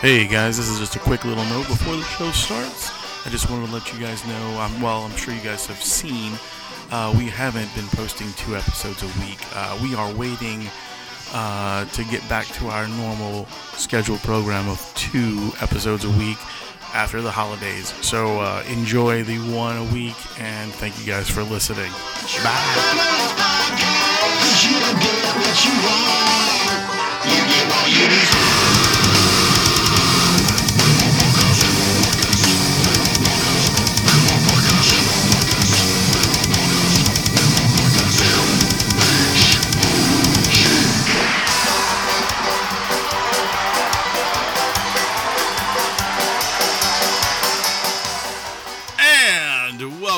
Hey guys, this is just a quick little note before the show starts. I just wanted to let you guys know, um, well, I'm sure you guys have seen, uh, we haven't been posting two episodes a week. Uh, we are waiting uh, to get back to our normal scheduled program of two episodes a week after the holidays. So uh, enjoy the one a week, and thank you guys for listening. Bye.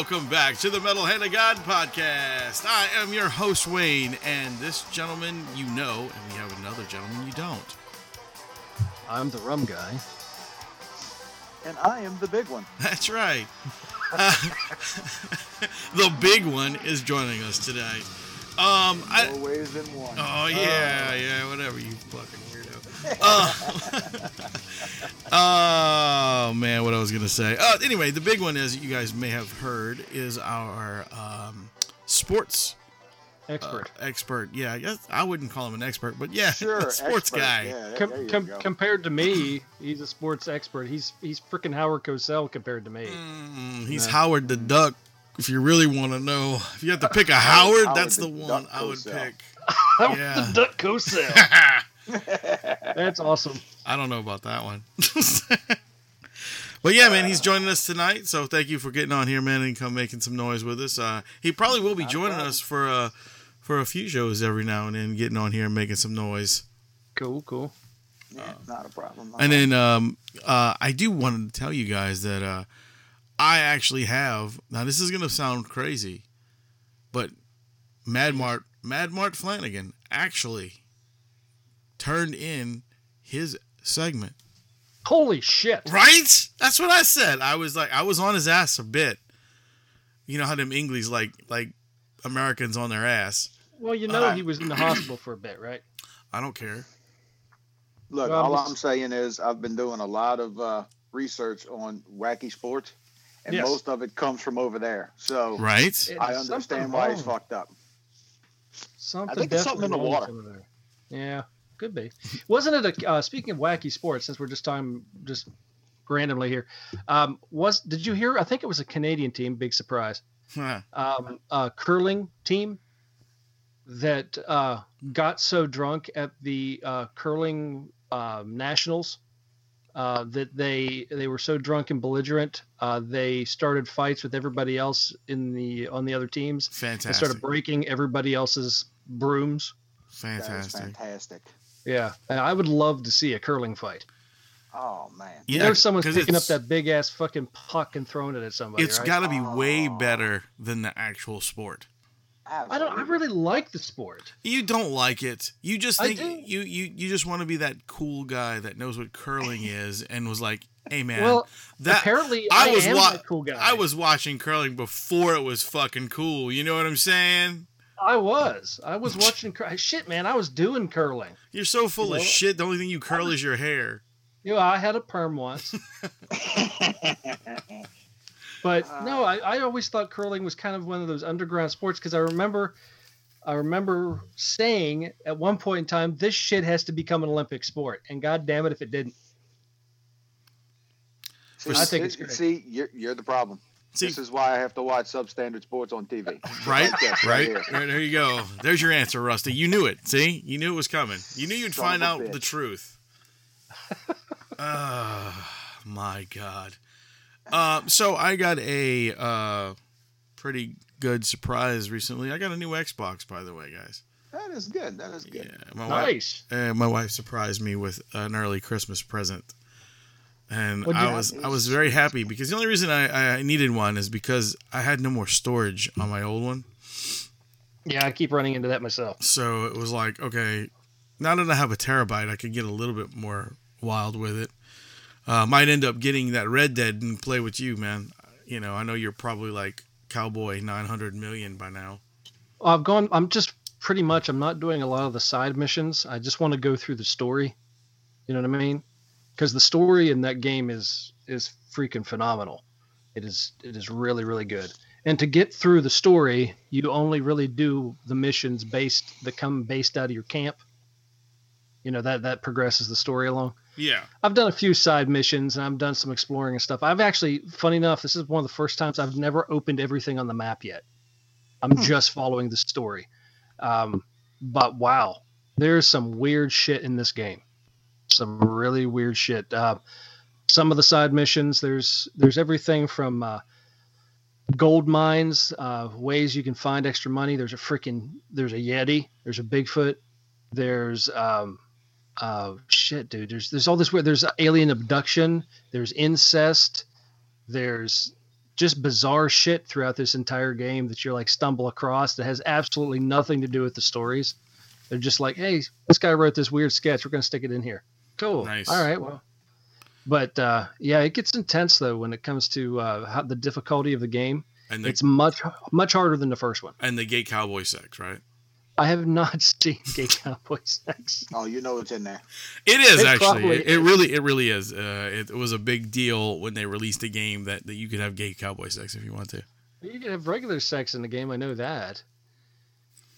Welcome back to the Metal Hand of God podcast. I am your host, Wayne, and this gentleman you know, and we have another gentleman you don't. I'm the rum guy. And I am the big one. That's right. Uh, the big one is joining us today. Um, I, ways than one. Oh yeah, yeah, whatever you fucking weirdo. Uh, oh man, what I was gonna say. Uh, anyway, the big one is you guys may have heard is our um, sports uh, Expert. expert. Yeah, I guess I wouldn't call him an expert, but yeah, Sure, sports expert. guy. Yeah, there- Com- you com- go. compared to me, he's a sports expert. He's he's freaking Howard Cosell compared to me. Mm, he's No. Howard the Duck. If you really want to know, if you have to pick a Howard, Howard that's the the one Duck I would Cosell. pick. Howard Yeah. the Duck Cosell. That's awesome. I don't know about that one. but yeah, man, he's joining us tonight. So thank you for getting on here, man, and come making some noise with us. Uh, he probably will be joining us for uh, for a few shows every now and then, getting on here and making some noise. Cool, cool. Yeah, not a problem. And then um, uh, I do want to tell you guys that uh, I actually have. Now this is gonna sound crazy, but Mad Mart Mad Mart Flanagan actually turned in his segment. Holy shit. Right? That's what I said. I was like, I was on his ass a bit. You know how them English like like Americans on their ass. Well, you know Uh, he was in the hospital for a bit, right? I don't care. Look, Well, all I'm I'm saying is I've been doing a lot of uh, research on wacky sports, and Yes. most of it comes from over there. So Right? I understand why he's fucked up. Something I think there's something in the water. with some of there. Yeah, could be. Wasn't it a uh, speaking of wacky sports? Since we're just talking just randomly here, um, was did you hear? I think it was a Canadian team. Big surprise. Huh. um, uh, curling team that uh, got so drunk at the uh, curling um, nationals uh, that they they were so drunk and belligerent uh, they started fights with everybody else in the on the other teams Fantastic. started breaking everybody else's brooms. Fantastic. fantastic. Yeah, and I would love to see a curling fight. Oh man. Yeah, There's someone's 'cause picking up that big ass fucking puck and throwing it at somebody. It's right? got to be way Oh. better than the actual sport. I don't. I really like the sport. You don't like it. You just think you you you just want to be that cool guy that knows what curling is and was like, "Hey man, well, that apparently I I, was am wa- that cool guy. I was watching curling before it was fucking cool. You know what I'm saying? I was. I was watching. Cur- Shit, man, I was doing curling. You're so full You of know? shit. The only thing you curl is your hair. You know, I had a perm once, but uh, no, I, I always thought curling was kind of one of those underground sports because I remember, I remember saying at one point in time, this shit has to become an Olympic sport, and god damn it if it didn't. See, I think it's see- great. See, you're, you're the problem. See, this is why I have to watch substandard sports on TV. right, Like right, right. There you go. There's your answer, Rusty. You knew it. See, you knew it was coming. You knew you'd Son find out bitch. the truth. Oh my god. Uh, so I got a uh, pretty good surprise recently. I got a new Xbox, by the way, guys. That is good. That is Yeah, good. my wife. Nice. Uh, my wife surprised me with an early Christmas present, and I was I was very happy because the only reason I, I needed one is because I had no more storage on my old one. Yeah, I keep running into that myself. So it was like, okay, now that I have a terabyte, I could get a little bit more wild with it. Uh, might end up getting that Red Dead and play with you, man. You know, I know you're probably like Cowboy 900 million by now. I've gone. I'm just pretty much. I'm not doing a lot of the side missions. I just want to go through the story. You know what I mean? Because the story in that game is is freaking phenomenal. It is it is really really good. And to get through the story, you only really do the missions based that come based out of your camp. You know that that progresses the story along. Yeah. I've done a few side missions and I've done some exploring and stuff. I've actually, funny enough, this is one of the first times I've never opened everything on the map yet. I'm Hmm. just following the story. Um, but wow, there's some weird shit in this game. Some really weird shit. Uh, some of the side missions, there's there's everything from uh, gold mines, uh, ways you can find extra money. There's a freaking there's a yeti. There's a Bigfoot. There's um, uh shit dude there's there's all this weird there's alien abduction there's incest there's just bizarre shit throughout this entire game that you're like stumble across that has absolutely nothing to do with the stories they're just like hey this guy wrote this weird sketch we're to stick it in here cool Nice. all right well but uh yeah it gets intense though when it comes to uh how, the difficulty of the game And the it's much much harder than the first one and the gay cowboy sex, right? i have not seen gay cowboy sex Oh, you know it's in there. It is It actually. It, it really, it really is. Uh, it, it was a big deal when they released a game that, that you could have gay cowboy sex if you want to. You can have regular sex in the game. I know that.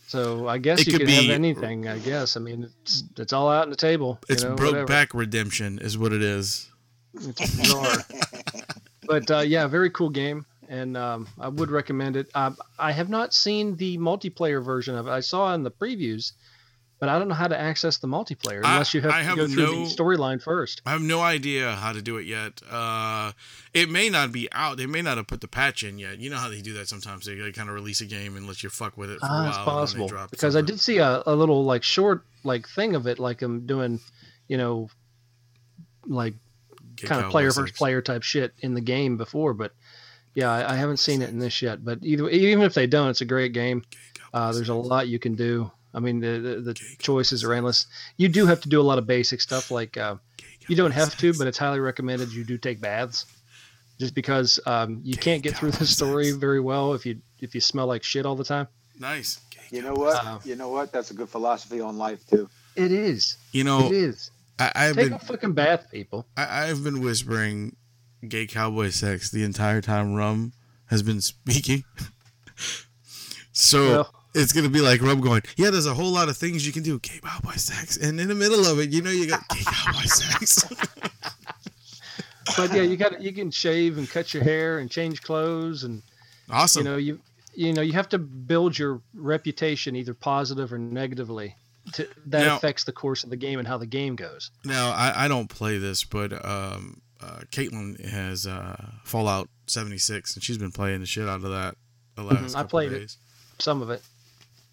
So I guess It you could could have be- anything. I guess. I mean, it's it's all out on the table. It's you know, whatever. Brokeback Redemption, is what it is. It's bizarre. but uh, yeah, very cool game, and um, I would recommend it. Uh, I have not seen the multiplayer version of it. I saw in the previews, but I don't know how to access the multiplayer I- unless you have I to have go through no- the storyline first. I have no idea how to do it yet. Uh, it may not be out. They may not have put the patch in yet. You know how they do that sometimes. They, kind of release a game and let you fuck with it for a Ah, while. it's possible because I did see a, a little like short like thing of it, like I'm doing, you know, like Gay kind of player versus player type shit in the game before, but yeah, I, I haven't seen it in this yet. But either even if they don't, it's a great game. Uh, there's a lot you can do. I mean, the the, the choices are endless. You do have to do a lot of basic stuff, like uh, you don't have to, but it's highly recommended you do take baths, just because um, you can't get through the story very well if you if you smell like shit all the time. nice. You know what? Uh, you know what? That's a good philosophy on life too. It is. You know, it is. I, I've Take been a fucking bath, people. I, I've been whispering gay cowboy sex the entire time Rum has been speaking. so Well- it's gonna be like Rum going, Yeah, there's a whole lot of things you can do, gay cowboy sex. And in the middle of it, you know you got gay cowboy sex. But yeah, you got you can shave and cut your hair and change clothes and awesome. you know you you know you have to build your reputation either positive or negatively to, that Now- affects the course of the game and how the game goes now I, I don't play this, but um uh, Caitlin has uh, Fallout 76, and she's been playing the shit out of that the last Mhm, I played it. some of it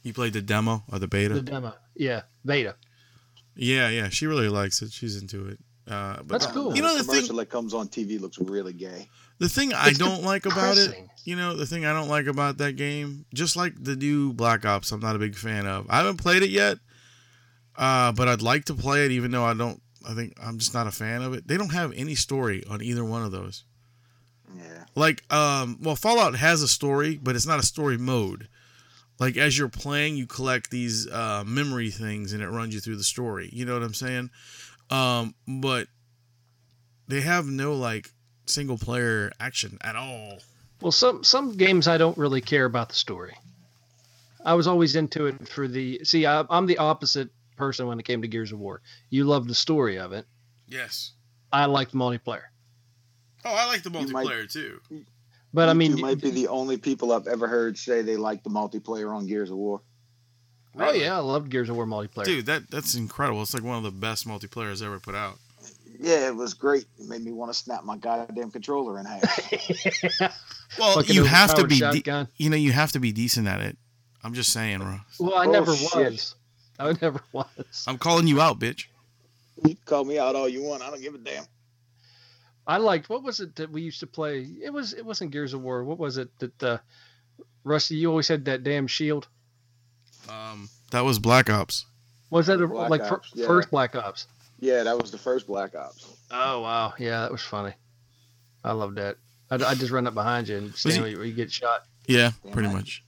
You played the demo or the beta? the demo yeah beta yeah, yeah. She really likes it. She's into it. Uh, but That's cool. You know the the thing. commercial that comes on TV looks really gay. The thing I don't like about it, you know, the thing I don't like about that game, just like the new Black Ops, I'm not a big fan of. I haven't played it yet, uh, but I'd like to play it, even though I don't. I think I'm just not a fan of it. They don't have any story on either one of those. Yeah. Like, um, well, Fallout has a story, but it's not a story mode. Like as you're playing, you collect these uh, memory things, and it runs you through the story. You know what I'm saying? Um, but they have no like single player action at all. well some some games i don't really care about the story i was always into it for the see I, i'm the opposite person when it came to gears of war you love the story of it Yes. i like the multiplayer Oh, I like the You might- multiplayer too. But i mean you might be the only people I've ever heard say they like the multiplayer on Gears of War. oh yeah i loved gears of war multiplayer Dude, that that's incredible. It's like one of the best multiplayers ever put out. Yeah, it was great. It made me want to snap my goddamn controller in half. Well, Fucking you have to be, de- you know, you have to be decent at it. I'm just saying, bro. Well, I oh, never Bullshit. was. I never was. I'm calling you out, bitch. you can call me out all you want. I don't give a damn. I liked what was it that we used to play? It was it wasn't Gears of War. What was it that uh, Rusty? You always had that damn shield. Um, that was Black Ops. Was that a, Black like fir- yeah. first Black Ops? Yeah, that was the first Black Ops. Oh wow, yeah, that was funny. I loved that. I I just run up behind you and stand where you, where you get shot. Yeah, Damn pretty right. much.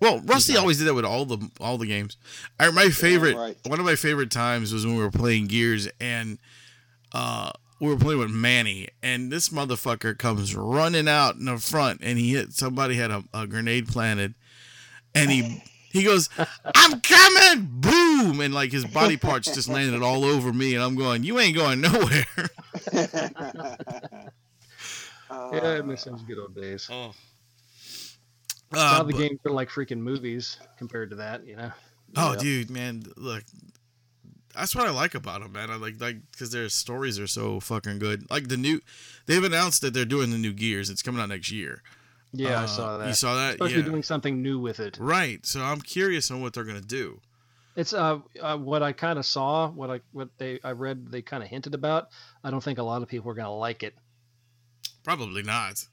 Well, Rusty right. always did that with all the all the games. I, my favorite, right. one of my favorite times was when we were playing Gears, and uh, we were playing with Manny, and this motherfucker comes running out in the front, and he hit somebody had a, a grenade planted, and he he goes, "I'm coming!" Boom, and like his body parts just landed all over me, and I'm going, "You ain't going nowhere." yeah, I miss those good old days. Oh. now Uh, the but- games are like freaking movies compared to that, you know. Oh, Yeah. dude, man, look, that's what I like about them, man. I like like because their stories are so fucking good. Like the new, they've announced that they're doing the new Gears. It's coming out next year. Yeah, I Uh, saw that. You saw that? Supposed yeah. to be doing something new with it. Right. So I'm curious on what they're gonna do. It's uh, uh what I kind of saw, what I what they I read they kind of hinted about. I don't think a lot of people are gonna like it. Probably not.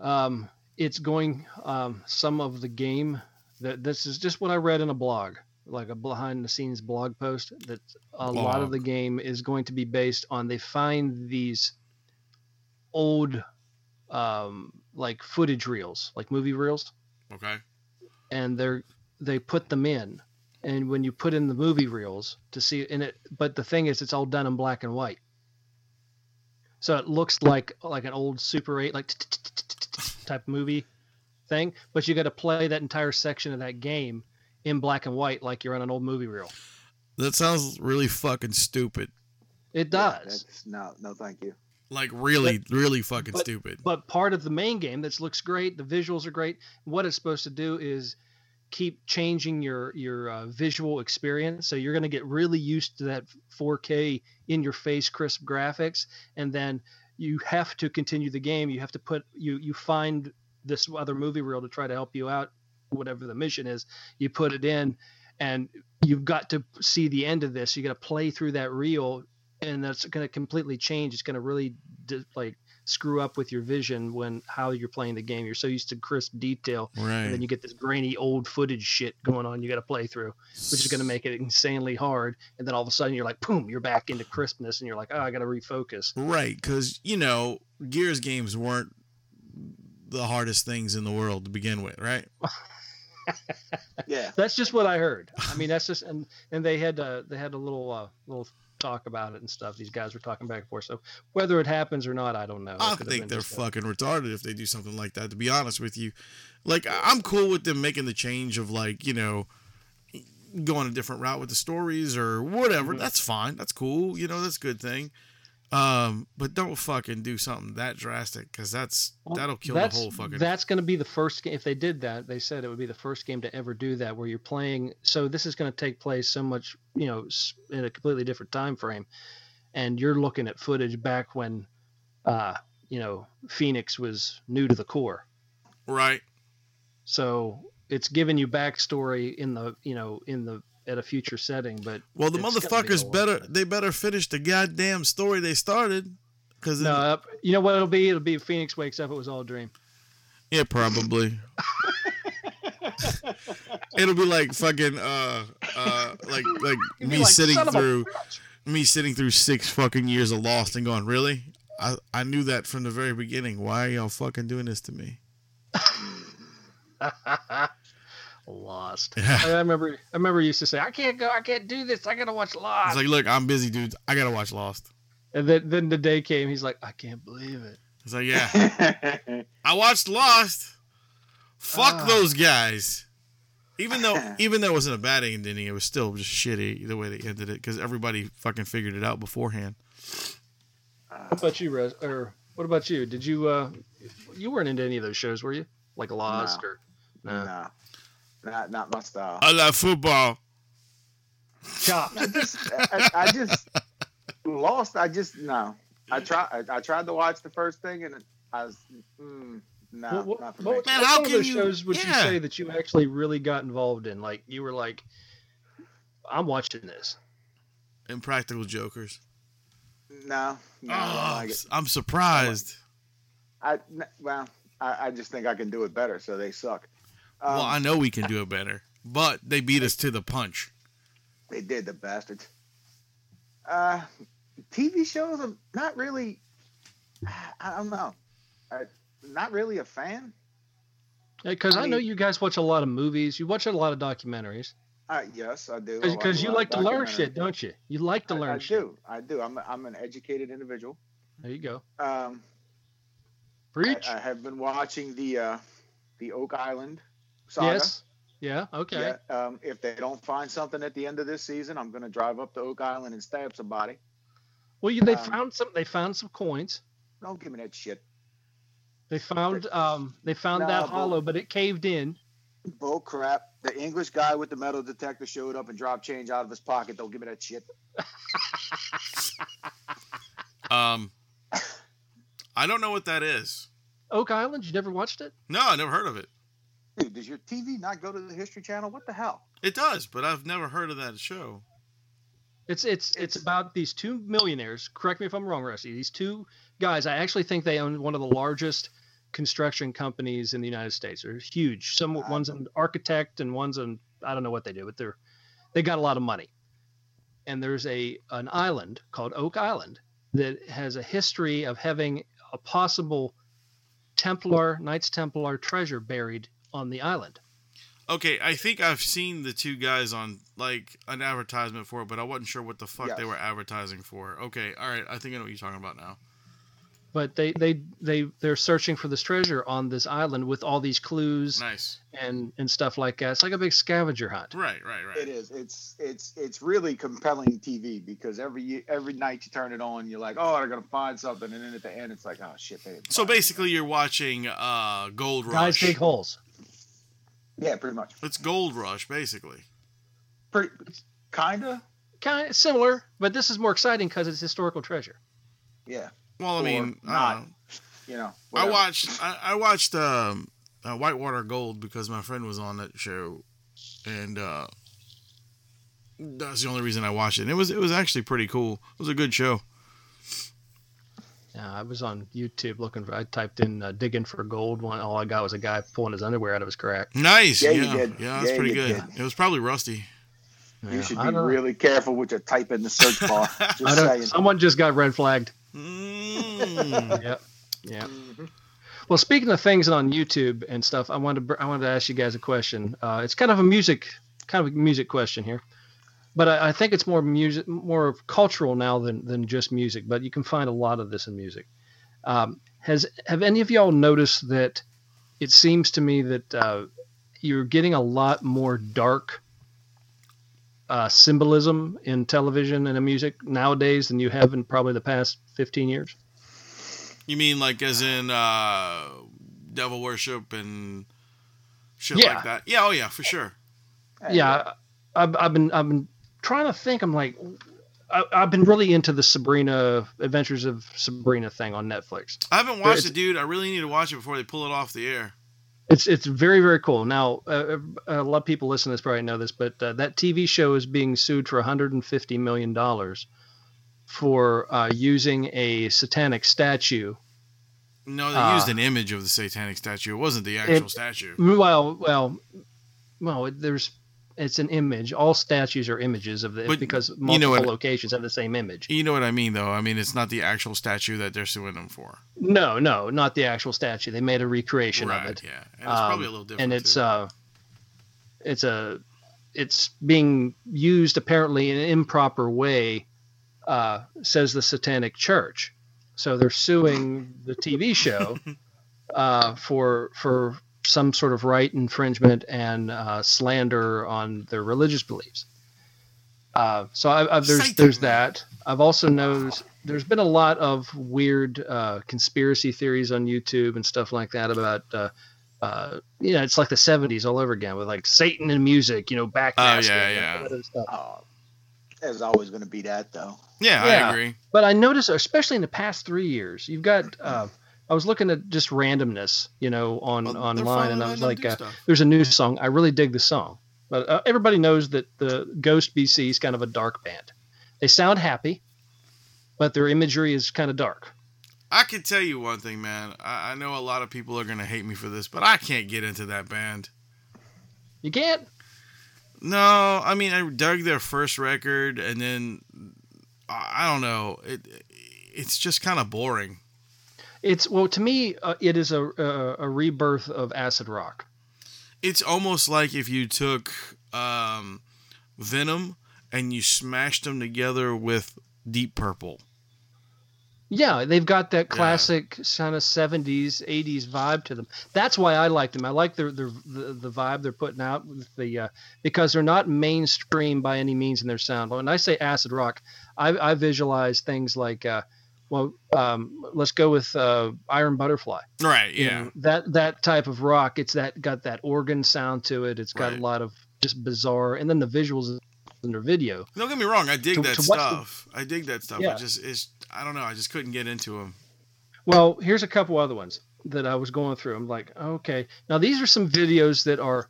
Um, it's going um some of the game that this is just what I read in a blog, like a behind the scenes blog post. That a lot of the game is going to be based on they find these old um like footage reels, like movie reels. Okay. and they're they put them in and when you put in the movie reels to see in it but the thing is it's all done in black and white so it looks like like an old super 8 like type movie thing but you got to play that entire section of that game in black and white like you're on an old movie reel That sounds really fucking stupid. it does that's- no, no, thank you. Like really, really fucking but- stupid. but part of the main game that looks great the visuals are great what it's supposed to do is keep changing your your uh, visual experience so you're going to get really used to that 4k in your face crisp graphics and then you have to continue the game you have to put you you find this other movie reel to try to help you out whatever the mission is you put it in and you've got to see the end of this. You got to play through that reel and that's going to completely change. It's going to really di- like screw up with your vision when how you're playing the game. You're so used to crisp detail and then you get this grainy old footage shit going on you got to play through which is going to make it insanely hard. And then all of a sudden you're like boom you're back into crispness and you're like oh i got to refocus. Right, because you know, Gears games weren't the hardest things in the world to begin with, right? Yeah. that's just what i heard i mean that's just and and they had uh they had a little uh little talk about it and stuff these guys were talking back and forth so whether it happens or not i don't know I could think they're just a- fucking retarded if they do something like that. To be honest with you, like I- I'm cool with them making the change of like you know going a different route with the stories or whatever. Mhm. That's fine. That's cool. You know, that's a good thing. Um, but don't fucking do something that drastic because that's Well, that'll kill that's, the whole fucking. That's going to be the first game. If they did that, they said it would be the first game to ever do that, where you're playing. So this is going to take place so much, you know, in a completely different time frame, and you're looking at footage back when, uh, you know, Fenix was new to the core. right. So it's giving you backstory in the, you know, in the at a future setting. But Well, the gonna be motherfuckers better of- they better finish the goddamn story they started. Because no, uh, you know what it'll be? It'll be Fenix wakes up. It was all a dream. yeah, probably. It'll be like fucking uh uh like like be me like, sitting "Son a through me sitting through six fucking years of Lost and going, really? I I knew that from the very beginning. Why are y'all fucking doing this to me? Lost. Yeah. I remember. I remember used to say, "I can't go. I can't do this. I gotta watch Lost." It's like, look, I'm busy, dude. I gotta watch Lost. and then, then the day came. He's like, "I can't believe it." It's like, yeah, I watched Lost. Fuck Ah. those guys. Even though, even though it wasn't a bad ending, it was still just shitty the way they ended it because everybody fucking figured it out beforehand. What about you, Rez? Or what about you? Did you? uh You weren't into any of those shows, were you? Like Lost No. or? No. nah, not not my style. I love football. Chopped. I just, I, I just lost. I just no. I tried. I, I tried to watch the first thing, and I was, mm, no, What, what, not for what, me. Man, what how can those you- shows would you say that you actually really got involved in? Like you were like, "I'm watching this." Impractical Jokers. No, no, oh, like I'm surprised. I well, I, I just think I can do it better. So they suck. Um, well, I know we can do it better, but they beat us to the punch. They did the bastards. Uh, TV shows. I'm not really. I don't know. I, not really a fan. Because I I, know mean- you guys watch a lot of movies. You watch a lot of documentaries. Uh, yes, I do. Because you like to learn shit, don't you? You like to I- learn I, shit. do. I do. I'm, a, I'm an educated individual. There you go. Um, I, I have been watching the uh, the Oak Island saga. yes. Yeah. Okay. Yeah. Um, if they don't find something at the end of this season, I'm going to drive up to Oak Island and stab somebody. Well, you, they Um, found some. They found some coins. Don't give me that shit. They found. Um. They found Nah, that but- hollow, but it caved in. Bull crap. The English guy with the metal detector showed up and dropped change out of his pocket. Don't give me that shit. Um, I don't know what that is. Oak Island. You never watched it? No, I never heard of it. Dude, does your TV not go to the History Channel? What the hell? It does, but I've never heard of that show. It's it's it's about these two millionaires. Correct me if I'm wrong, Rusty. These two guys. I actually think they own one of the largest construction companies in the United States. They're huge. Some I one's an architect and one's an I don't know what they do, but they're they got a lot of money. And there's a an island called Oak Island that has a history of having a possible Templar Knights Templar treasure buried on the island. Okay, I think I've seen the two guys on like an advertisement for it, but I wasn't sure what the fuck they were advertising for. Okay, all right, I think I know what you're talking about now. But they they they they're searching for this treasure on this island with all these clues Nice. and and stuff like that. It's like a big scavenger hunt. Right, right, right. It is. It's it's it's really compelling TV because every ye- every night you turn it on, you're like, oh, they're gonna find something, and then at the end, it's like, oh shit, they. didn't So find it. basically, you're watching uh, Gold Guys Rush. dig holes. Yeah, pretty much. It's Gold Rush, basically. Pretty kinda. Kind of similar, but this is more exciting because it's historical treasure. Yeah. Well, I Or mean, I, not. don't know. You know. I watched I, I watched um, uh, Whitewater Gold because my friend was on that show, and uh, that's the only reason I watched it. And it was it was actually pretty cool. It was a good show. Yeah, I was on YouTube looking for. I typed in uh, "digging for gold." One, all I got was a guy pulling his underwear out of his crack. Nice. Yeah, Yeah, you yeah, that's Yeah, pretty good. did. It was probably Rusty. You Yeah, should be really careful what you type in the search bar. Just saying. someone just got red flagged. Mm. Yep. Yeah. Mhm. Well, speaking of things on YouTube and stuff, I wanted to I wanted to ask you guys a question. Uh, it's kind of a music kind of a music question here, but I, I think it's more music, more cultural now than than just music. But you can find a lot of this in music. Um, has have any of y'all noticed that? It seems to me that uh, you're getting a lot more dark uh, symbolism in television and in music nowadays than you have in probably the past 15 years. You mean like as in uh, devil worship and shit Yeah. like that? Yeah. Oh yeah, for sure. yeah, I've, I've been I've been trying to think. I'm like, I, I've been really into the Sabrina Adventures of Sabrina thing on Netflix. I haven't watched It's- it, dude. I really need to watch it before they pull it off the air. It's it's very very cool. Now uh, a lot of people listening to this probably know this, but uh, that TV show is being sued for 150 million dollars for uh, using a satanic statue. No, they Uh, used an image of the satanic statue. It wasn't the actual It- statue. Well, well, well. There's it's an image. All statues are images of the But because you multiple know what- locations have the same image. You know what I mean, though. I mean, it's not the actual statue that they're suing them for. No, no, not the actual statue. They made a recreation right? of it. Yeah, and it's probably a Um, little different. and it's too. uh it's a it's being used apparently in an improper way uh says the satanic church so they're suing the tv show uh for for some sort of right infringement and uh, slander on their religious beliefs uh, so I, I've, there's Satan. there's that. I've also noticed there's been a lot of weird uh, conspiracy theories on YouTube and stuff like that about uh, uh, you know, it's like the '70s all over again with like Satan and music, you know, back. Oh, yeah, yeah. Oh, there's always going to be that though. yeah, yeah. I agree. But I notice, especially in the past three years, you've got. I was looking at just randomness, you know, on Well, online, and I was like, uh, "There's a new song. I really dig the song." But uh, everybody knows that the Ghost BC is kind of a dark band. They sound happy, but their imagery is kind of dark. I can tell you one thing, man. I, I know a lot of people are gonna hate me for this, but I can't get into that band. You can't. No, I mean I dug their first record, and then I I don't know. It it's just kind of boring. It's well to me, uh, it is a, a a rebirth of acid rock. It's almost like if you took um, Venom and you smashed them together with Deep Purple. Yeah, they've got that Yeah. classic kind of '70s, '80s vibe to them. That's why I like them. I like their, their the the vibe they're putting out with the uh, because they're not mainstream by any means in their sound. When I say acid rock, I, I visualize things like, uh, well, um, let's go with uh, Iron Butterfly. Right, you yeah. know, that that type of rock. It's that got that organ sound to it. It's got Right. a lot of just bizarre, and then the visuals in their video. Don't get me wrong, I dig To- that to watch the- stuff. I dig that stuff. Yeah. It just it's I don't know, I just couldn't get into them. Well, here's a couple other ones that I was going through. I'm like, okay, now these are some videos that are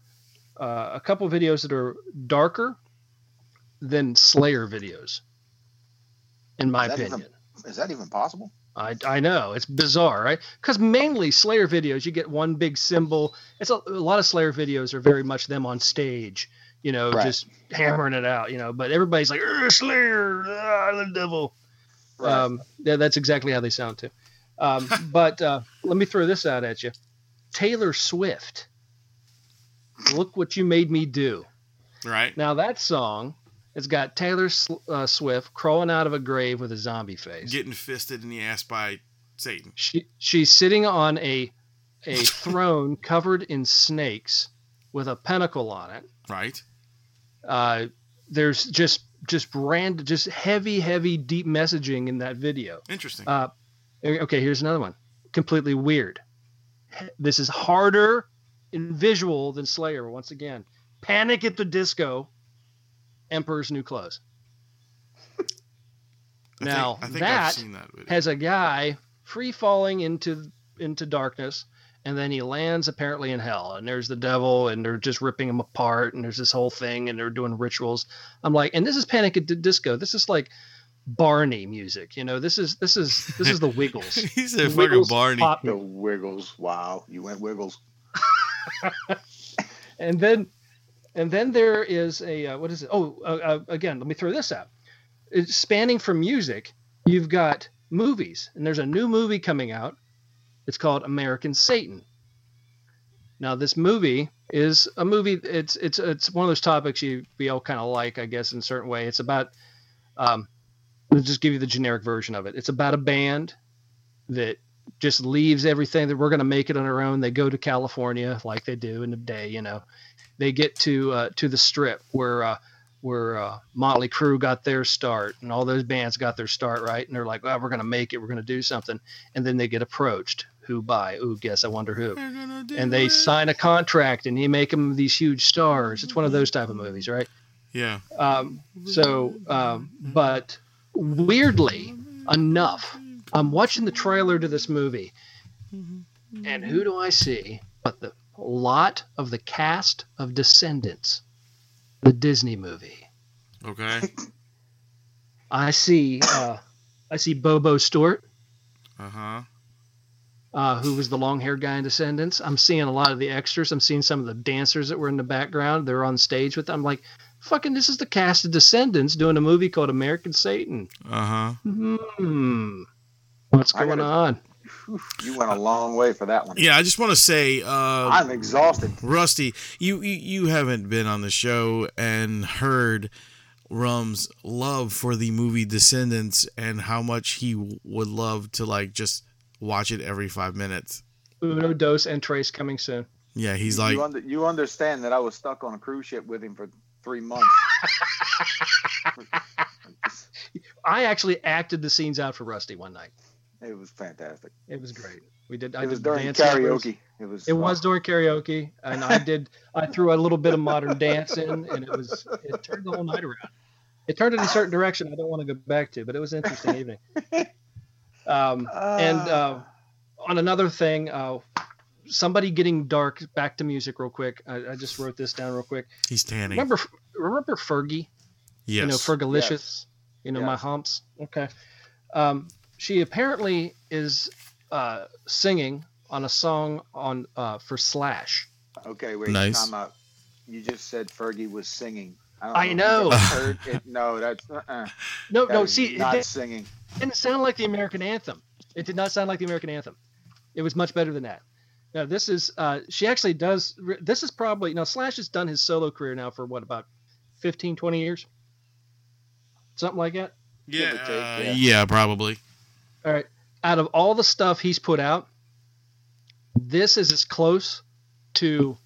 uh, a couple videos that are darker than Slayer videos, in my that opinion. Even- Is that even possible? I, I know it's bizarre, right? Because mainly Slayer videos, you get one big symbol. It's a, a lot of Slayer videos are very much them on stage, you know, Right. just hammering it out, you know. But everybody's like, Slayer, ah, the devil. Right. Um, yeah, that's exactly how they sound too. Um, but uh, let me throw this out at you. Taylor Swift. Look what you made me do. Right? Now that song has got Taylor uh, Swift crawling out of a grave with a zombie face. Getting fisted in the ass by Satan. She she's sitting on a a throne covered in snakes with a pentacle on it. Right? Uh, there's just just brand just heavy heavy deep messaging in that video. Interesting. Uh, okay, here's another one. Completely weird. This is harder in visual than Slayer. Once again, Panic at the Disco, Emperor's New Clothes. I now, think, I think that I've seen that. Has a guy free falling into into darkness, and then he lands apparently in hell. And there's the devil, and they're just ripping him apart, and there's this whole thing, and they're doing rituals. I'm like, and this is Panic at the Disco. This is like Barney music. You know, this is this is this is the Wiggles. he said fucking Wiggles Barney. pop The Wiggles. Wow. You went Wiggles. and then and then there is a uh, what is it? Oh uh, uh, again let me throw this out. It's spanning from music you've got movies. And there's a new movie coming out. It's called american satan. Now this movie is a movie it's it's it's one of those topics you we all kind of like i guess in a certain way. It's about um i'll just give you the generic version of it. It's about a band that just leaves everything that we're going to make it on our own. They go to California like they do in the day, you know. They get to uh, to the strip where uh, where uh, Motley Crue got their start and all those bands got their start, right? And they're like, "Well, we're going to make it. We're going to do something." And then they get approached. Who by? Ooh, guess I wonder who. And they sign a contract and you make them these huge stars. It's one of those type of movies, right? Yeah. Um, so, um, but weirdly enough, I'm watching the trailer to this movie, and who do I see but the lot of the cast of Descendants, the Disney movie. Okay. I see, uh, I see Booboo Stewart, Uh huh. uh, who was the long-haired guy in Descendants. I'm seeing a lot of the extras. I'm seeing some of the dancers that were in the background. They're on stage with them. I'm like, fucking, this is the cast of Descendants doing a movie called American Satan. Uh huh. Hmm. What's going gotta- on? You went a long way for that one. Yeah, I just want to say, uh, I'm exhausted. Rusty, you, you you haven't been on the show and heard Rum's love for the movie Descendants and how much he would love to like just watch it every five minutes. Uno dos and Trace coming soon. Yeah, he's like, you, under, you understand that I was stuck on a cruise ship with him for three months. I actually acted the scenes out for Rusty one night. It was fantastic. It was great. We did. I It was did during dance numbers. karaoke. It was. It was during karaoke, and I did. I threw a little bit of modern dance in, and it was. It turned the whole night around. It turned in a certain direction I don't want to go back to, but it was an interesting evening. Um, and uh, on another thing, uh, somebody getting dark. Back to music, real quick. I, I just wrote this down real quick. he's tanning. Remember, remember Fergie? yes. You know, Fergalicious. Yes. You know, my humps. Okay. Um, she apparently is uh, singing on a song on uh, for Slash. okay, wait. Nice. Time out. You just said Fergie was singing. don't I know. Heard it. No, that's uh-uh. No, That no. See, it not didn't- singing. didn't sound like the American anthem. It did not sound like the American anthem. It was much better than that. Now this is uh, she actually does. This is probably now Slash has done his solo career now for what about 15, 20 years, something like that. Yeah, Give uh, yeah. yeah, probably. All right. Out of all the stuff he's put out, this is as close to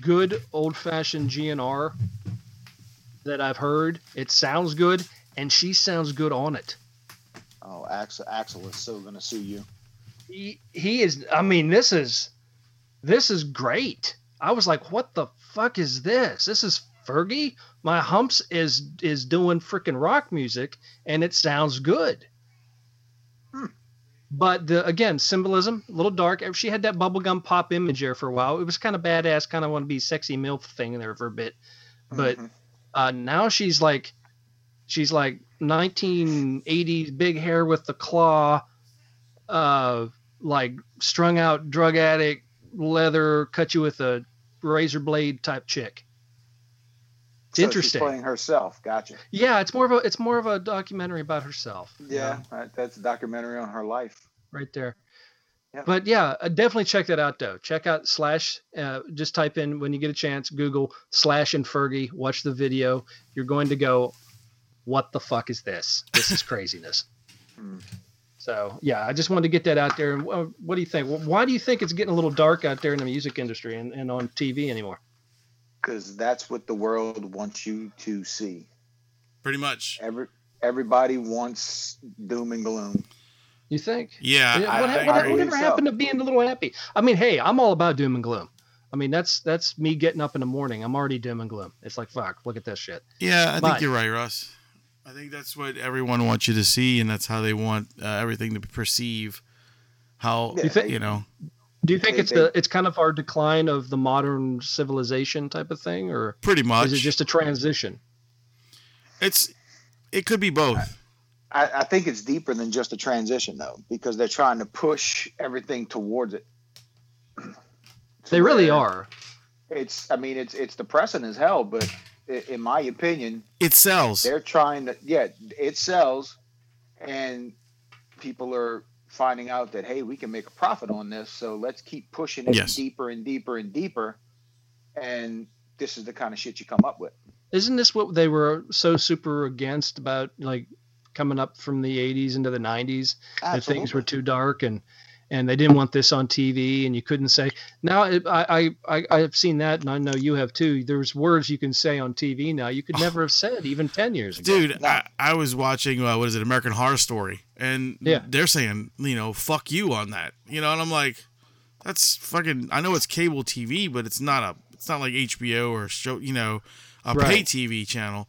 good old fashioned GNR that I've heard. It sounds good, and she sounds good on it. Oh, Axl, Axl is so gonna sue you. He, he is. I mean, this is this is great. I was like, what the fuck is this? This is Fergie. My humps is is doing freaking rock music, and it sounds good. But the again symbolism a little dark. She had that bubblegum pop image there for a while. It was kind of badass, kind of want to be sexy milf thing there for a bit. But Mhm. uh, now she's like, she's like 1980s big hair with the claw, uh, like strung out drug addict, leather, cut you with a razor blade type chick. It's So interesting. playing herself. Gotcha. Yeah, it's more of a it's more of a documentary about herself. you Yeah, know, that's a documentary on her life. right there. Yeah. But yeah, uh, definitely check that out though. Check out slash. Uh, just type in when you get a chance. Google slash and Fergie. Watch the video. You're going to go, what the fuck is this? This is craziness. Hmm. So yeah, I just wanted to get that out there. What do you think? Why do you think it's getting a little dark out there in the music industry and, and on TV anymore? Because that's what the world wants you to see. Pretty much. Every everybody wants doom and gloom. You think? Yeah, Yeah, what, I what- I whatever believe so. happened to being a little happy? I mean, hey, I'm all about doom and gloom. I mean, that's that's me getting up in the morning. I'm already doom and gloom. It's like fuck, look at this shit. yeah, I think you're right, Russ. I think that's what everyone wants you to see, and that's how they want uh, everything to perceive. How Yeah, You think- you know? Do you think They- it's the it's kind of our decline of the modern civilization type of thing, or Pretty much. is it just a transition? It's it could be both. I, I think it's deeper than just a transition though, because they're trying to push everything towards it. To They really are. It's I mean it's it's depressing as hell, but in my opinion, It sells. they're trying to yeah it sells, and people are finding out that hey we can make a profit on this, so let's keep pushing it Yes. deeper and deeper and deeper, and this is the kind of shit you come up with. Isn't this what they were so super against about like coming up from the 80s into the 90s? that things were too dark and and they didn't want this on TV and you couldn't say now I, I I I've seen that and I know you have too. There's words you can say on TV now you could never have said even ten years ago. Dude, No. I, I was watching uh, what is it, American Horror Story, and Yeah. they're saying you know fuck you on that, you know, and I'm like, that's fucking. I know it's cable TV, but it's not a. It's not like HBO or show, you know, a pay TV channel.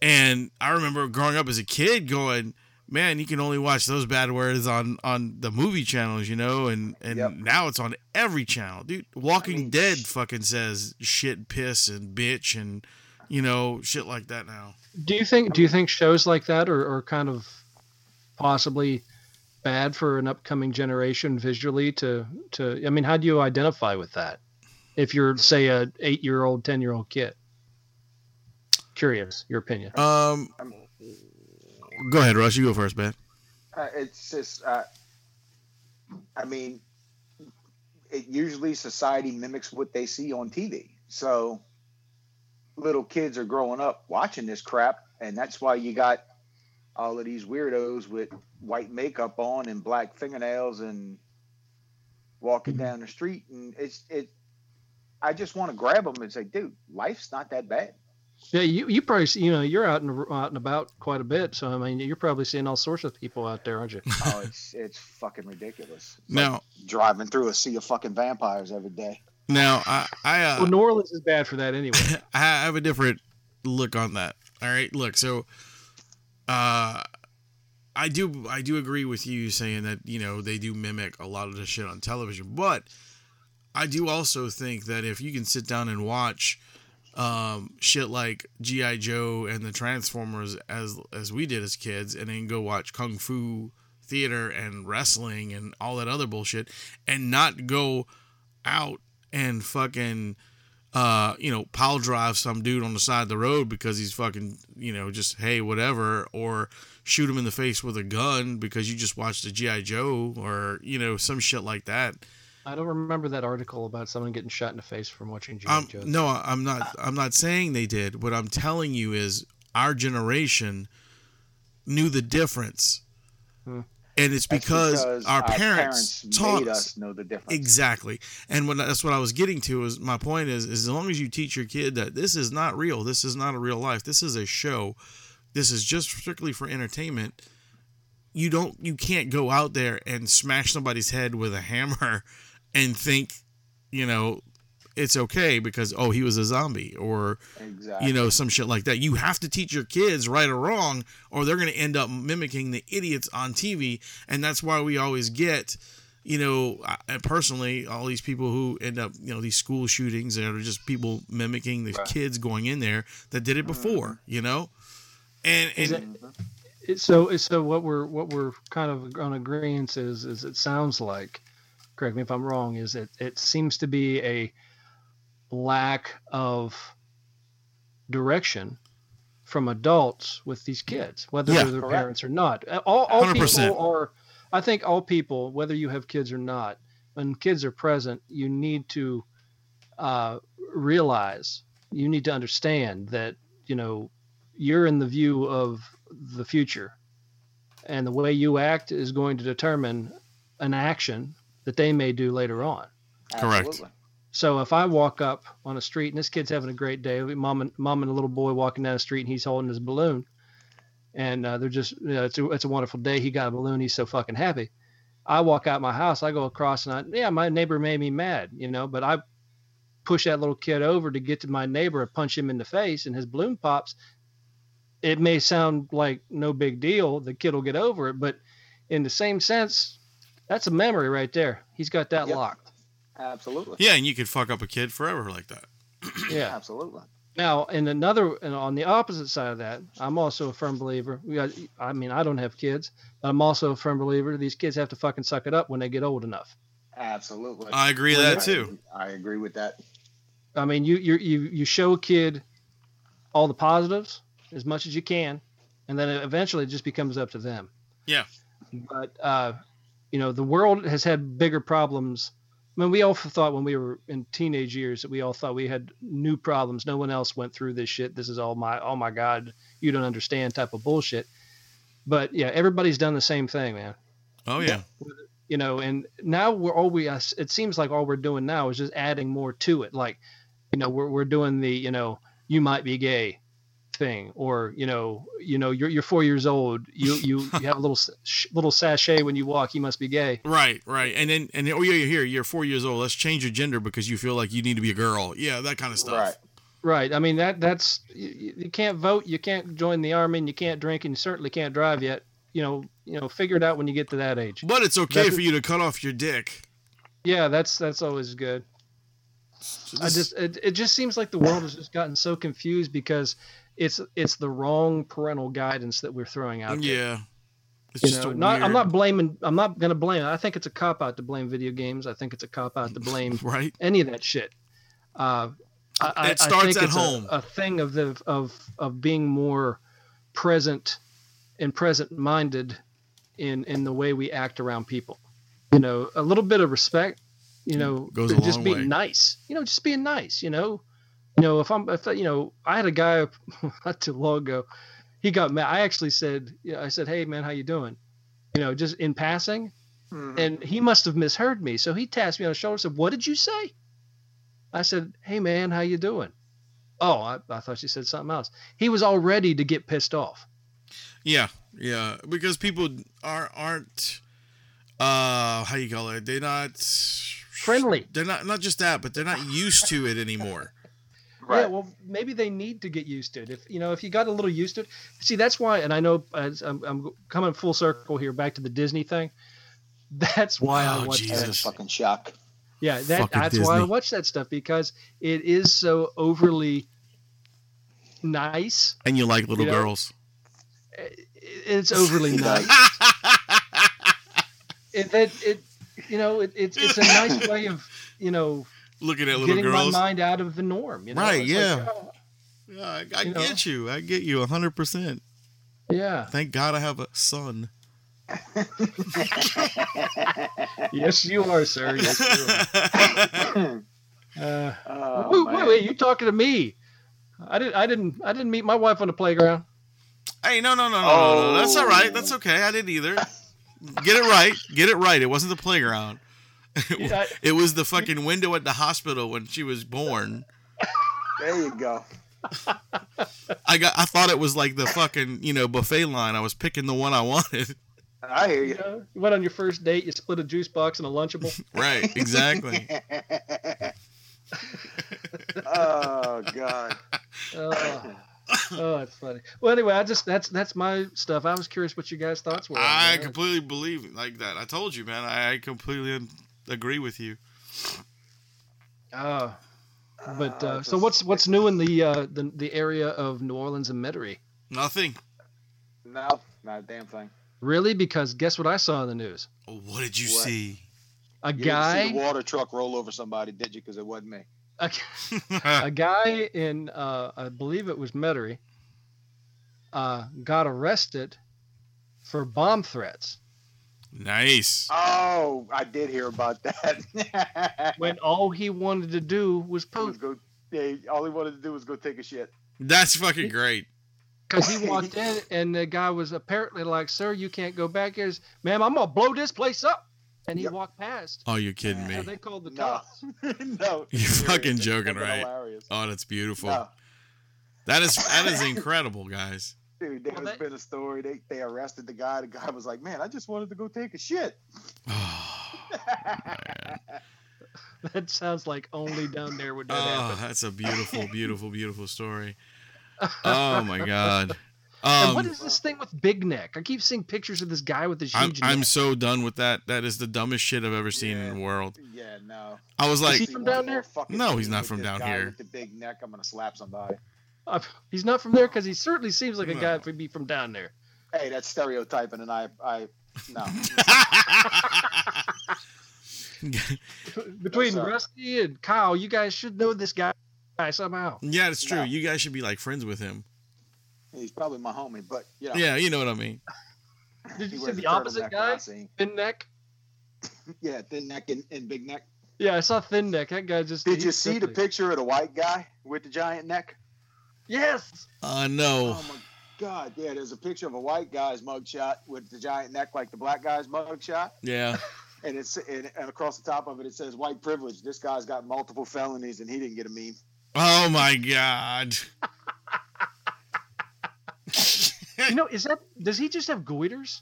And I remember growing up as a kid going, man, you can only watch those bad words on on the movie channels, you know, and and Yep. now it's on every channel, dude. Walking mean, Dead sh- fucking says shit, piss, and bitch, and you know shit like that now. Do you think do you think shows like that are, are kind of possibly bad for an upcoming generation visually to to I mean how do you identify with that if you're say a eight year old ten year old kid? Curious, your opinion. Um, Um, go ahead, Russ. You go first, man. Uh, it's just, uh, I mean, it usually society mimics what they see on TV. So little kids are growing up watching this crap, and that's why you got all of these weirdos with white makeup on and black fingernails and walking down the street. And it's it. I just want to grab them and say, dude, life's not that bad. Yeah, you you probably see, you know you're out and out and about quite a bit, so I mean you're probably seeing all sorts of people out there, aren't you? Oh, it's it's fucking ridiculous. It's Now, like driving through a sea of fucking vampires every day. now, I, I, uh, Well, New Orleans is bad for that anyway. I have a different look on that. All right, look, so, uh, I do, I do agree with you saying that you know they do mimic a lot of the shit on television, but I do also think that if you can sit down and watch um, shit like GI Joe and the Transformers as as we did as kids, and then go watch kung fu theater and wrestling and all that other bullshit, and not go out and fucking uh, you know, pile drive some dude on the side of the road because he's fucking, you know, just hey, whatever, or shoot him in the face with a gun because you just watched a GI Joe or you know some shit like that. I don't remember that article about someone getting shot in the face from watching G.I. Um, Joe. no, I'm not. I'm not saying they did. What I'm telling you is our generation knew the difference, Hmm. and it's That's because, our, parents, taught made us us know the difference. exactly. And when that's what I was getting to is my point is, is as long as you teach your kid that this is not real, this is not a real life, this is a show, this is just strictly for entertainment. You don't, you can't go out there and smash somebody's head with a hammer and think, you know, it's okay because oh he was a zombie or Exactly. you know some shit like that you have to teach your kids right or wrong or they're going to end up mimicking the idiots on tv and that's why we always get you know I, personally all these people who end up you know these school shootings that are just people mimicking the Right. kids going in there that did it before mm-hmm. you know and, and. So so what we're what we're kind of on agreement is is it sounds like correct me if i'm wrong is it it seems to be a lack of direction from adults with these kids whether Yeah. they're their Correct. parents or not Uh, all, all 100%. people are i think all people whether you have kids or not when kids are present you need to uh, realize you need to understand that you know you're in the view of the future and the way you act is going to determine an action that they may do later on Correct. Absolutely. so if i walk up on a street and this kid's having a great day mom and mom and a little boy walking down the street and he's holding his balloon and uh, they're just you know it's a, it's a wonderful day he got a balloon he's so fucking happy i walk out my house i go across and i yeah my neighbor made me mad you know but i push that little kid over to get to my neighbor and punch him in the face and his balloon pops it may sound like no big deal the kid will get over it but in the same sense that's a memory right there he's got that Yep. locked Absolutely. yeah and you could fuck up a kid forever like that yeah Absolutely. Now, in another, and on the opposite side of that, I'm also a firm believer. We got, I mean, I don't have kids, but I'm also a firm believer. These kids have to fucking suck it up when they get old enough. Absolutely. i agree with Well, that I- too I agree with that. I mean, you you you you show a kid all the positives as much as you can, and then eventually it just becomes up to them. Yeah. But uh, you know, the world has had bigger problems. I mean, we all thought when we were in teenage years that we all thought we had new problems. No one else went through this shit. This is all my oh my god, you don't understand type of bullshit. But yeah, everybody's done the same thing, man. oh yeah You know, and now we're all we it seems like all we're doing now is just adding more to it. Like, you know, we're we're doing the you know you might be gay thing, or you know you know you're you're four years old. You you you have a little sh- little sashay when you walk. You must be gay. Right, right, and then and then, oh yeah, you're here. You're four years old. Let's change your gender because you feel like you need to be a girl. Yeah, that kind of stuff. Right. Right. I mean that that's you, you can't vote, you can't join the army, and you can't drink, and you certainly can't drive yet. You know, you know, figure it out when you get to that age. But it's okay That's- for you to cut off your dick. Yeah, that's that's always good. So I just it, it just seems like the world has just gotten so confused because it's it's the wrong parental guidance that we're throwing out. there. yeah, it's You just know, not, weird, I'm not blaming. I'm not gonna blame. I think it's a cop out to blame video games. I think it's a cop out to blame right. any of that shit. Uh, I, It starts at it's a- home. A, thing of the of of being more present and present minded in in the way we act around people. You know, a little bit of respect. You know, Goes a just being way. nice. You know, just being nice. You know, you know if I'm if you know I had a guy not too long ago. He got mad. I actually said, you know, I said, "Hey man, how you doing?" You know, just in passing Mhm. and he must have misheard me. So he tapped me on the shoulder and said, "What did you say?" I said, "Hey man, how you doing?" Oh, I, I thought she said something else. He was all ready to get pissed off. Yeah, yeah, because people are aren't uh how you call it? They're not Friendly. They're not not just that, but they're not used to it anymore. Right. Yeah, well, maybe they need to get used to it. If you know, if you got a little used to it, see, that's why. And I know as I'm, I'm coming full circle here, back to the Disney thing. That's why Oh, I watch Jesus. that. Fucking shock. Yeah, that, Fucking that's why I watch that stuff because it is so overly nice. And you like little You know, girls. It's overly nice. it, that it you know it, it's it's a nice way of you know Looking at little getting girls. my mind out of the norm you know? Right, It's like, yeah. oh, Yeah, I, I You know? get you. I get you hundred percent. yeah Thank God I have a son. yes, you are, sir. Yes, you are. Uh, Oh, wait, wait, wait, you talking to me? I didn't. I didn't. I didn't meet my wife on the playground. Hey, no, no, no, no, no, no. That's all right. Oh. That's okay. I didn't either. Get it right. Get it right. It wasn't the playground. Yeah, It was the fucking window at the hospital when she was born. There you go. I got. I thought it was like the fucking you know buffet line. I was picking the one I wanted. I hear you, you. know, you went on your first date. You split a juice box and a Lunchable. Right. Exactly. oh God. Oh, oh, that's funny. Well, anyway, I just that's that's my stuff. I was curious what you guys' thoughts were. I completely believe it like that. I told you, man. I, I completely un- agree with you. Oh, but Uh, uh, so what's what's new in the uh, the the area of New Orleans and Metairie? Nothing. No, not a damn thing. Really? Because guess what I saw in the news? What did you What? see? A guy. You didn't see the water truck roll over somebody, did you? Because it wasn't me. a, a guy in uh, I believe it was Metairie, uh, got arrested for bomb threats nice. Oh, I did hear about that. when all he wanted to do was was post go. Yeah, all he wanted to do was go take a shit. That's fucking great. because he walked in and the guy was apparently like, "Sir, you can't go back here." He Ma'am, I'm gonna blow this place up, and he Yep. walked past. Oh, you're kidding So me. they called the No, cops. no. You're serious. fucking joking, right? Hilarious. Oh, that's beautiful. No, That is that is incredible, guys. Dude, there Well, has that- been a story. They they arrested the guy. The guy was like, "Man, I just wanted to go take a shit." That sounds like only down there would that Oh, happen. that's a beautiful, beautiful, beautiful story. Oh my god. and what Um, this thing with Big Neck? I keep seeing pictures of this guy with this I'm, huge I'm so done with that. That is the dumbest shit I've ever seen in the world. yeah, no. I was Is like, he from down there? fucking No, he's not from down here. With the big neck, I'm gonna slap somebody. Uh, he's not from there because he certainly seems like a guy that would be from down there. Hey, that's stereotyping, and I, I, no. Between sir. Rusty and Kyle, you guys should know this guy somehow. yeah, it's true. No. You guys should be like friends with him. He's probably my homie, but you know. Yeah, you know what I mean. Did he you see the opposite guy? when I see him. Thin neck. Yeah, thin neck and, and big neck. Yeah, I saw thin neck. That guy just. Did he you see the picture of the white guy with the giant neck? Yes. Uh, no. Oh my god, yeah, there's a picture of a white guy's mugshot with the giant neck like the black guy's mugshot. Yeah. And it's and, and across the top of it it says white privilege. This guy's got multiple felonies and he didn't get a meme. Oh my god. You know, is that does he just have goiters?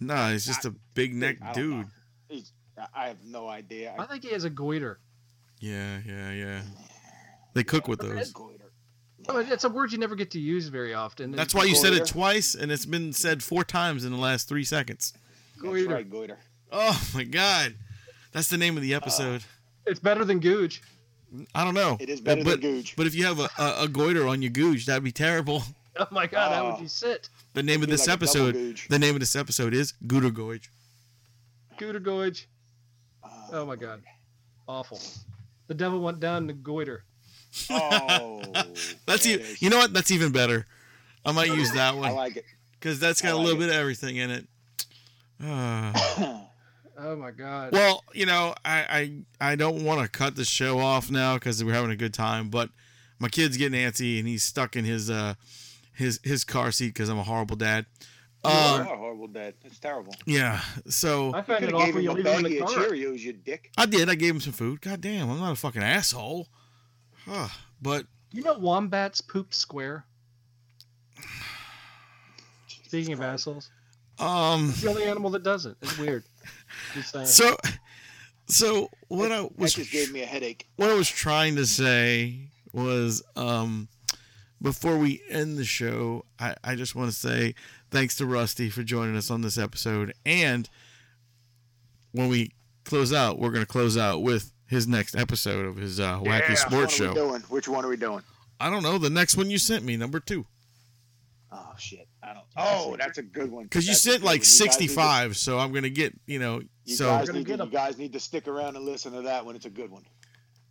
No, he's just a big neck I dude. He's, I- I have no idea. I think he has a goiter. Yeah, yeah, yeah. They cook with those. Goiter. Oh, it's a word you never get to use very often. That's why you said it twice, and it's been said four times in the last three seconds. That's Goiter. right, goiter. Oh my god, that's the name of the uh, episode. It's better than gooch. I don't know. It is better but, than gooch. But if you have a, a, a goiter on your gooch, that'd be terrible. Oh my god, how Oh. would uh, you sit? The name of this like episode. The name of this episode is Gooter Goige. Gooter goige. Uh, oh my god. Awful. The devil went down to goiter. Oh, That's there e- it is. You know what? That's even better. I might use that one. I one like it. because that's got I a like little it. bit of everything in it. Ah. Oh my god. Well, you know, I I, I don't want to cut the show off now because we're having a good time, but my kid's getting antsy and he's stuck in his uh his his car seat because I'm a horrible dad. you are Um, a horrible dad. That's terrible. yeah, so I found could it gave awful you him a leave him in the of car. Cheerios, you dick. I did. I gave him some food. God damn, I'm not a fucking asshole. Huh. But You know wombats poop square? Speaking of assholes. um, It's the only animal that does it. It's weird. Just saying. so so what I That was just gave me a headache. what I was trying to say was um before we end the show, I, I just want to say thanks to Rusty for joining us on this episode. And when we close out, we're gonna close out with his next episode of his uh, wacky Yeah, sports what are show. we doing? Which one are we doing? I don't know the next one you sent me, number two, Oh shit! I don't. Oh, that's a good one. because you sent like one. You guys need to- sixty-five. So I'm gonna get you know. You so guys need to, get you 'em. guys need to stick around and listen to that one. It's a good one.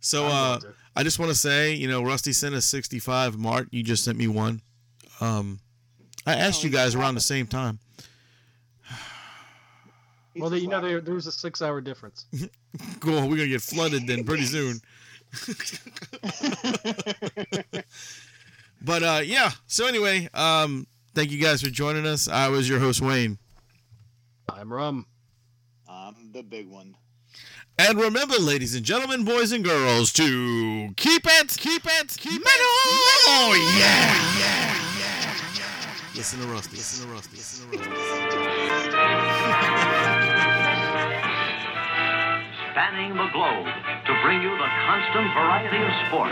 so I'm uh. I just want to say, you know, Rusty sent us 65. Mart, you just sent me one. Um, I asked Oh, you guys around the same time. He's well, a you know there, there's a six-hour difference. Cool. We're gonna get flooded then pretty soon. But uh, yeah. So anyway, um, thank you guys for joining us. I was your host Wayne, I'm rum. I'm the big one. and remember, ladies and gentlemen, boys and girls, to keep it, keep it, keep it. Oh yeah, yeah, yeah, yeah. Listen to Rusty. Listen to Rusty. Listen to Rusty. Spanning the globe to bring you the constant variety of sport,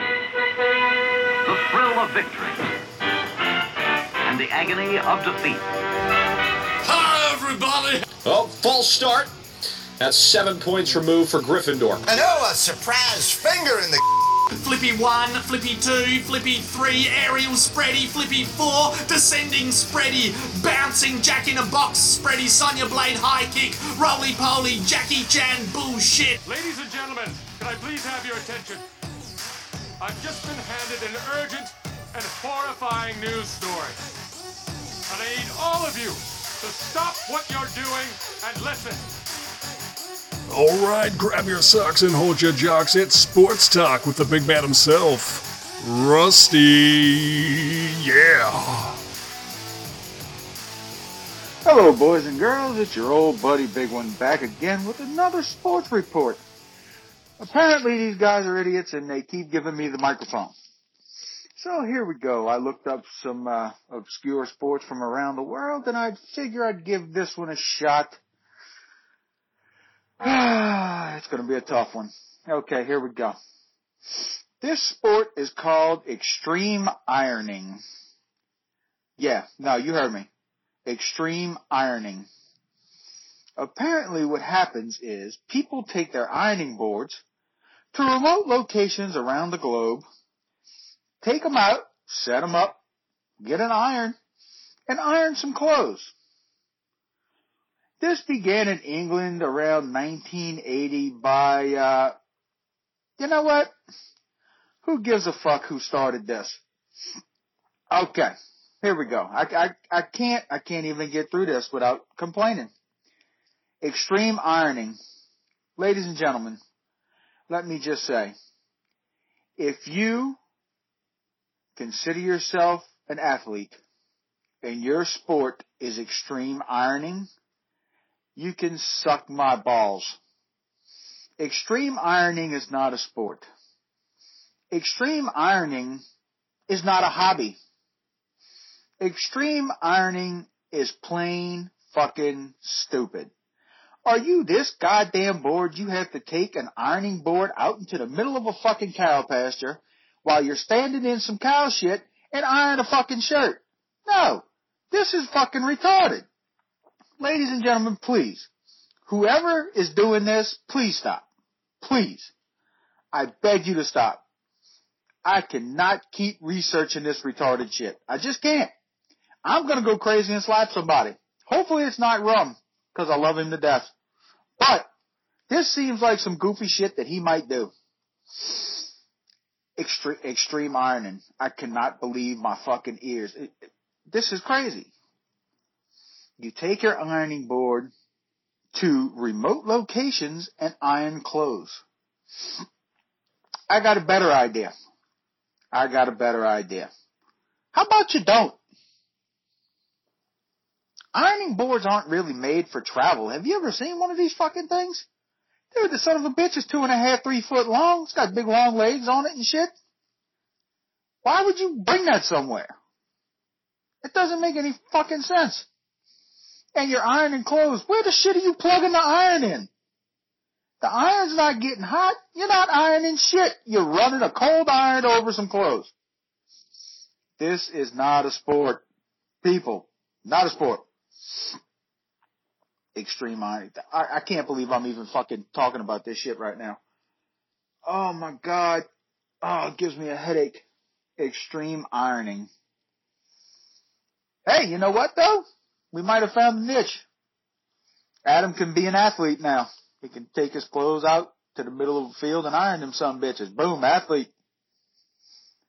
the thrill of victory, and the agony of defeat. Hi, everybody! Oh, false start. That's seven points removed for Gryffindor. And oh, a surprise finger in the Flippy 1, Flippy 2, Flippy 3, aerial spready, Flippy 4, descending spready, bouncing Jack in a box spready, Sonya Blade high kick, roly poly, Jackie Chan bullshit. Ladies and gentlemen, can I please have your attention? I've just been handed an urgent and horrifying news story. And I need all of you to stop what you're doing and listen. All right, grab your socks and hold your jocks. It's sports talk with the big man himself, Rusty. Yeah. Hello, boys and girls. It's your old buddy Big One back again with another sports report. Apparently, these guys are idiots and they keep giving me the microphone. So here we go. I looked up some uh, obscure sports from around the world and I figure I'd give this one a shot. Ah, it's going to be a tough one. Okay, here we go. This sport is called extreme ironing. Yeah, no, you heard me extreme ironing. Apparently what happens is people take their ironing boards to remote locations around the globe, take them out, set them up, get an iron, and iron some clothes. This began in England around 1980 by, uh, you know what? Who gives a fuck who started this? Okay. Here we go. I, I, I can't, I can't even get through this without complaining. Extreme ironing. Ladies and gentlemen, let me just say, if you consider yourself an athlete and your sport is extreme ironing, you can suck my balls. Extreme ironing is not a sport. Extreme ironing is not a hobby. Extreme ironing is plain fucking stupid. Are you this goddamn bored you have to take an ironing board out into the middle of a fucking cow pasture while you're standing in some cow shit and iron a fucking shirt? No. This is fucking retarded. Ladies and gentlemen, please. Whoever is doing this, please stop. Please. I beg you to stop. I cannot keep researching this retarded shit. I just can't. I'm gonna go crazy and slap somebody. Hopefully it's not rum, cause I love him to death. But, this seems like some goofy shit that he might do. Extreme, extreme ironing. I cannot believe my fucking ears. It- it- this is crazy. You take your ironing board to remote locations and iron clothes. I got a better idea. I got a better idea. How about you don't? Ironing boards aren't really made for travel. Have you ever seen one of these fucking things? Dude, the son of a bitch is two and a half, three foot long. It's got big long legs on it and shit. Why would you bring that somewhere? It doesn't make any fucking sense. And you're ironing clothes. Where the shit are you plugging the iron in? The iron's not getting hot. You're not ironing shit. You're running a cold iron over some clothes. This is not a sport. People, not a sport. Extreme ironing. I, I can't believe I'm even fucking talking about this shit right now. Oh my god. Oh, it gives me a headache. Extreme ironing. Hey, you know what though? We might have found the niche. Adam can be an athlete now. He can take his clothes out to the middle of the field and iron them some bitches. Boom, athlete.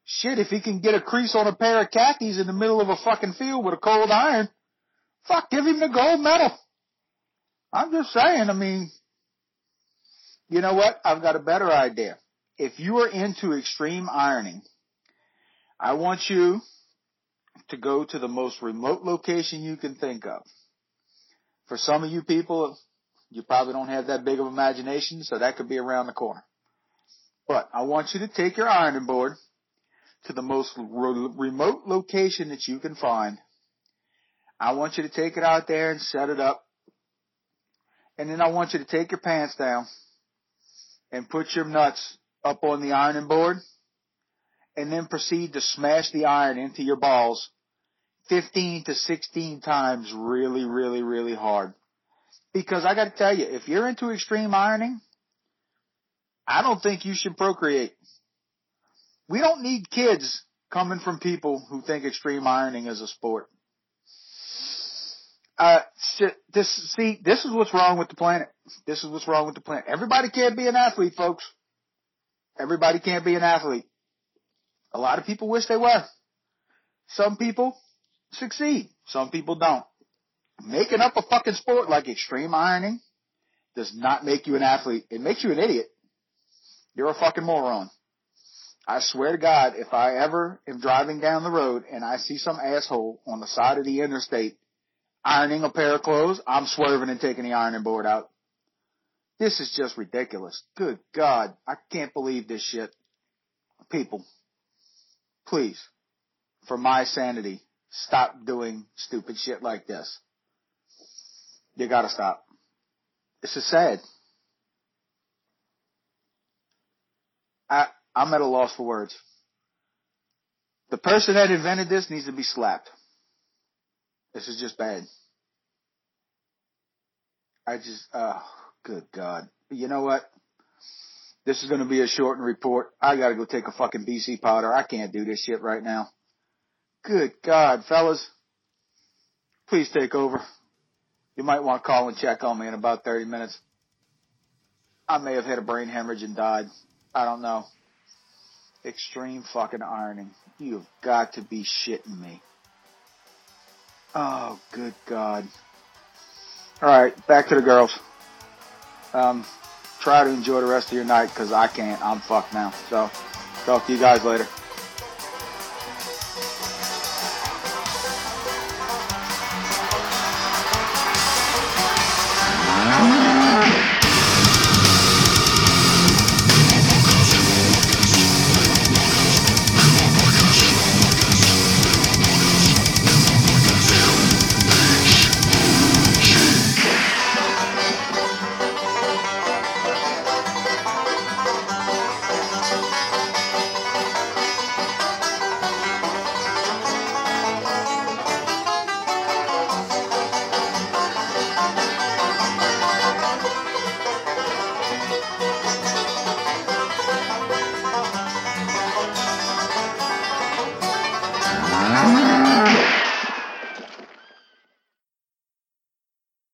Shit, if he can get a crease on a pair of khakis in the middle of a fucking field with a cold iron, fuck, give him the gold medal. I'm just saying, I mean, you know what? I've got a better idea. If you are into extreme ironing, I want you to go to the most remote location you can think of. For some of you people, you probably don't have that big of imagination, so that could be around the corner. But I want you to take your ironing board to the most re- remote location that you can find. I want you to take it out there and set it up. And then I want you to take your pants down and put your nuts up on the ironing board and then proceed to smash the iron into your balls 15 to 16 times really, really, really hard. Because I gotta tell you, if you're into extreme ironing, I don't think you should procreate. We don't need kids coming from people who think extreme ironing is a sport. Uh, this, see, this is what's wrong with the planet. This is what's wrong with the planet. Everybody can't be an athlete, folks. Everybody can't be an athlete. A lot of people wish they were. Some people succeed. Some people don't. Making up a fucking sport like extreme ironing does not make you an athlete. It makes you an idiot. You're a fucking moron. I swear to God, if I ever am driving down the road and I see some asshole on the side of the interstate ironing a pair of clothes, I'm swerving and taking the ironing board out. This is just ridiculous. Good God. I can't believe this shit. People, please, for my sanity, stop doing stupid shit like this. You gotta stop. This is sad. I, I'm at a loss for words. The person that invented this needs to be slapped. This is just bad. I just, oh, good God. You know what? This is going to be a shortened report. I got to go take a fucking BC powder. I can't do this shit right now. Good God, fellas. Please take over. You might want to call and check on me in about 30 minutes. I may have had a brain hemorrhage and died. I don't know. Extreme fucking ironing. You've got to be shitting me. Oh, good God. Alright, back to the girls. Um, try to enjoy the rest of your night because I can't. I'm fucked now. So, talk to you guys later.